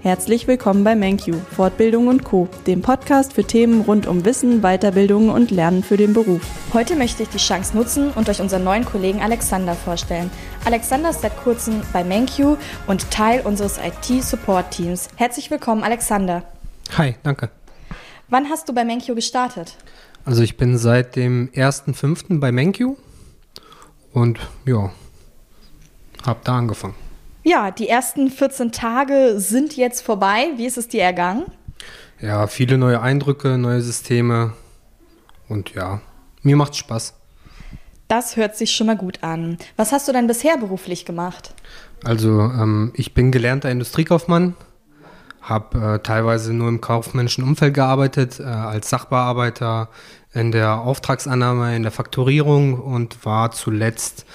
Herzlich willkommen bei MenQ, Fortbildung und Co., dem Podcast für Themen rund um Wissen, Weiterbildung und Lernen für den Beruf. Heute möchte ich die Chance nutzen und euch unseren neuen Kollegen Alexander vorstellen. Alexander ist seit kurzem bei MenQ und Teil unseres IT-Support-Teams. Herzlich willkommen, Alexander. Hi, danke. Wann hast du bei MenQ gestartet? Also ich bin seit dem 1.5. bei MenQ und ja, habe da angefangen. Ja, die ersten 14 Tage sind jetzt vorbei. Wie ist es dir ergangen? Ja, viele neue Eindrücke, neue Systeme und ja, mir macht Spaß. Das hört sich schon mal gut an. Was hast du denn bisher beruflich gemacht? Also ähm, ich bin gelernter Industriekaufmann, habe äh, teilweise nur im kaufmännischen Umfeld gearbeitet, äh, als Sachbearbeiter in der Auftragsannahme, in der Fakturierung und war zuletzt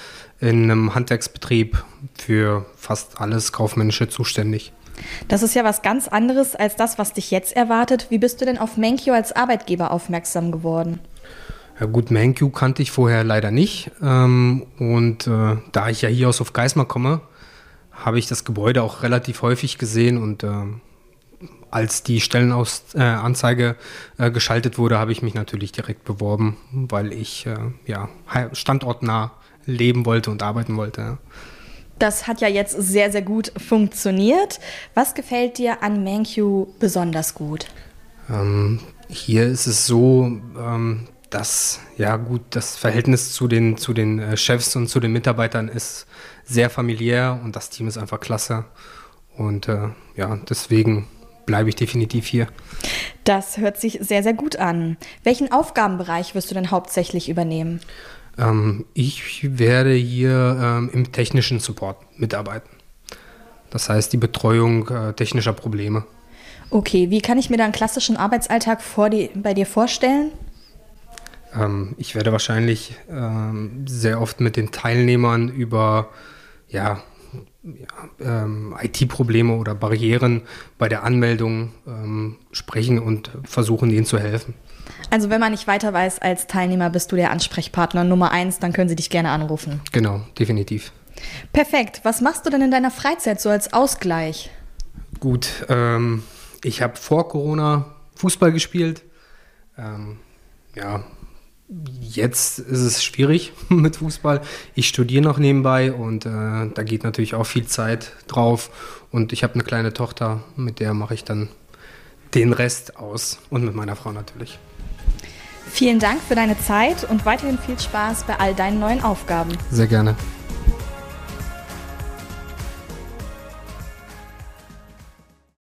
in einem Handwerksbetrieb für fast alles Kaufmännische zuständig. Das ist ja was ganz anderes als das, was dich jetzt erwartet. Wie bist du denn auf Menkyo als Arbeitgeber aufmerksam geworden? Ja gut, Menkyu kannte ich vorher leider nicht. Ähm, und äh, da ich ja hier aus Hofgeismar komme, habe ich das Gebäude auch relativ häufig gesehen und äh, als die Stellenanzeige äh, geschaltet wurde, habe ich mich natürlich direkt beworben, weil ich ja standortnah leben wollte und arbeiten wollte. Das hat ja jetzt sehr, sehr gut funktioniert. Was gefällt dir an ManQ besonders gut? Ähm, hier ist es so, ähm, dass, ja gut, das Verhältnis zu den, zu den äh, Chefs und zu den Mitarbeitern ist sehr familiär und das Team ist einfach klasse. Und äh, ja, deswegen bleibe ich definitiv hier. Das hört sich sehr, sehr gut an. Welchen Aufgabenbereich wirst du denn hauptsächlich übernehmen? Ähm, ich werde hier ähm, im technischen Support mitarbeiten. Das heißt die Betreuung äh, technischer Probleme. Okay, wie kann ich mir da einen klassischen Arbeitsalltag die, bei dir vorstellen? Ähm, ich werde wahrscheinlich ähm, sehr oft mit den Teilnehmern über ja, ja, ähm, IT-Probleme oder Barrieren bei der Anmeldung ähm, sprechen und versuchen, ihnen zu helfen. Also wenn man nicht weiter weiß als Teilnehmer, bist du der Ansprechpartner Nummer eins, dann können sie dich gerne anrufen. Genau, definitiv. Perfekt. Was machst du denn in deiner Freizeit so als Ausgleich? Gut, ähm, ich habe vor Corona Fußball gespielt. Ähm, ja, jetzt ist es schwierig mit Fußball. Ich studiere noch nebenbei und äh, da geht natürlich auch viel Zeit drauf. Und ich habe eine kleine Tochter, mit der mache ich dann den Rest aus und mit meiner Frau natürlich. Vielen Dank für deine Zeit und weiterhin viel Spaß bei all deinen neuen Aufgaben. Sehr gerne.